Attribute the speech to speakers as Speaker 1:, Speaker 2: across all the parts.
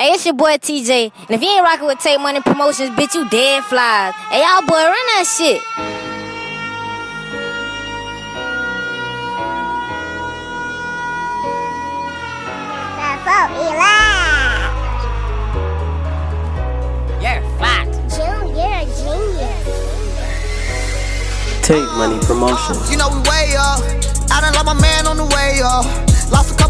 Speaker 1: Hey, it's your boy TJ. And if you ain't rocking with Take Money Promotions, bitch, you dead flies. Hey, y'all boy, run that shit. You're fat.
Speaker 2: Junior genius.
Speaker 3: Take Money Promotions.
Speaker 4: You know we way up. I done lost my man on the way up. Lost a couple bands on the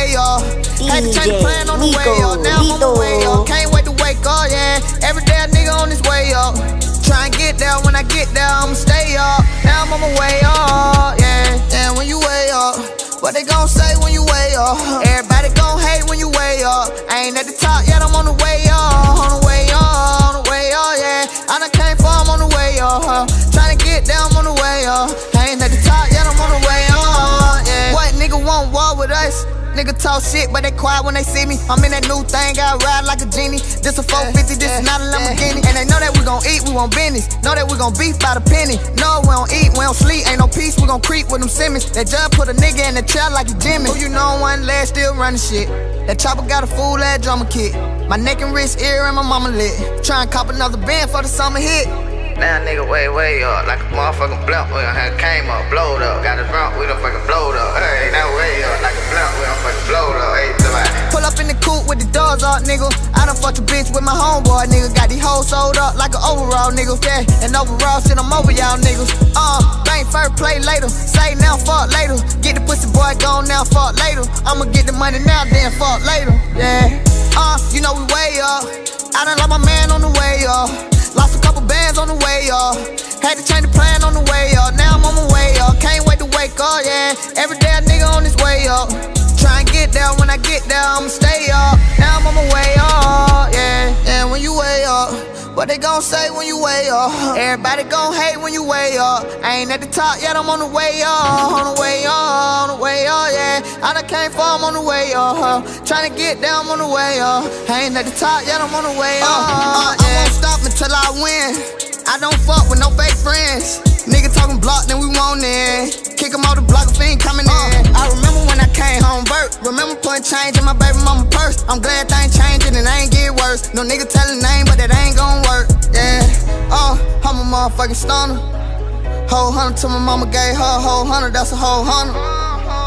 Speaker 4: way up. Had to change the plan on the way up. Now I'm on the way up. Can't wait to wake up, yeah. Every day a nigga on his way up. Try and get there. When I get there, I'ma stay up. Now I'm on my way up, yeah. And when you way up, what they gon' say when you way up? Everybody gon' hate when you way up. I ain't at the top yet, I'm on the way Nigga talk shit, but they quiet when they see me. I'm in that new thing, I ride like a genie. This a 450, this is not a Lamborghini. And they know that we gon' eat, we want business. Know that we gon' beef by the penny. No, we don't eat, we don't sleep, ain't no peace, we gon' creep with them Simmons. That judge put a nigga in the chair like a Jimmy. Who you know one leg still running shit. That chopper got a fool ass drummer kit. My neck and wrist, ear, and my mama lit. Try and cop another band for the summer hit.
Speaker 5: Now nigga way, way up, like a motherfucking blunt. We done had came up, blowed up. Got a drunk, we done fucking blowed up. Hey, now way up, like a blunt, we done fucking blowed up. Hey.
Speaker 4: Pull up in the coupe with the doors up, nigga. I done fucked a bitch with my homeboy, nigga. Got these hoes sold up like an overall, nigga. Yeah, and overall shit, I'm over y'all niggas. Uh, bank first, play later. Say now, fuck later. Get the pussy boy gone now, fuck later. I'ma get the money now, then fuck later. Yeah. Uh, you know we way up. I done lost my man on the up. Try and get there. When I get there, I'ma stay up. Now I'm on my way up, yeah. And when you way up, what they gon' say when you way up? Everybody gon' hate when you way up. I ain't at the top yet, I'm on the way up. On the way up, on the way up, yeah. I done came far, I'm on the way up. Huh? Tryna get down, I'm on the way up. I ain't at the top yet, I'm on the way up. Uh, I won't stop until I win. I don't fuck with no fake friends. Nigga talking block, then we want in. Kick 'em out the block if he ain't coming Remember putting change in my baby mama purse. I'm glad things changing and I ain't get worse. No nigga telling name, but that ain't gon' work. Yeah. Uh, I'm a motherfucking stunner. Whole hundred to my mama gave her a whole hundred, that's a whole hundred.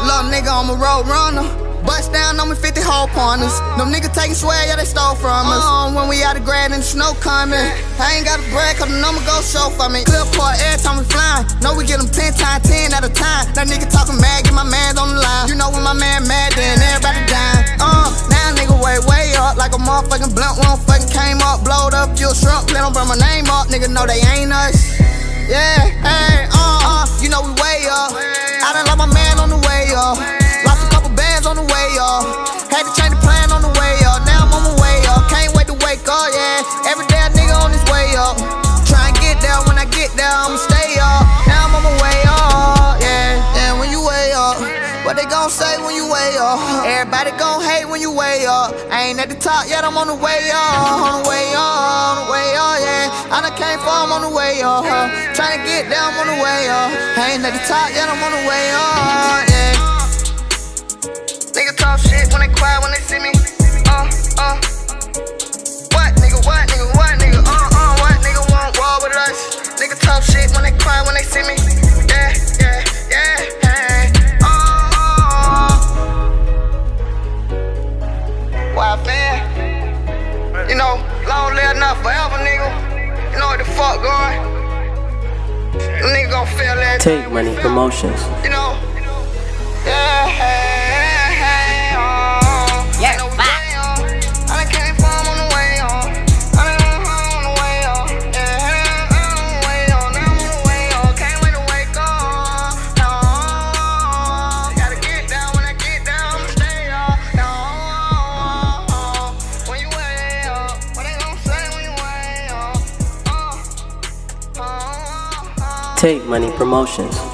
Speaker 4: Little nigga, I'm a road runner. Bust down on me 50 whole pointers. Them niggas taking swear, yeah, they stole from us. Uh, when we out of grad and the snow coming. I ain't got a brag, cause the number go show for me. Clip part every time we flying. Know we get them 10 times 10 at a time. That nigga talking mad, get my mans on the line. You know when my man mad, then everybody dying. Uh, now nigga way, way up. Like a motherfucking blunt, one fucking came up, blowed up, you a shrunk, let them burn my name up. Nigga know they ain't us. Yeah, hey, uh, uh, you know we way up. I done lost my man way up? Everybody gon' hate when you way up. I ain't at the top yet, I'm on the way up. On the way up, on the way up, yeah. I done came far, I'm on the way up. Huh? Tryna get down, I'm on the way up. I ain't at the top yet, I'm on the way up, yeah. Nigga talk shit when they quiet, when what the fuck going? Nigga gon' that.
Speaker 3: Take Money Promotions.
Speaker 4: You know? Yeah,
Speaker 3: Take Money Promotions.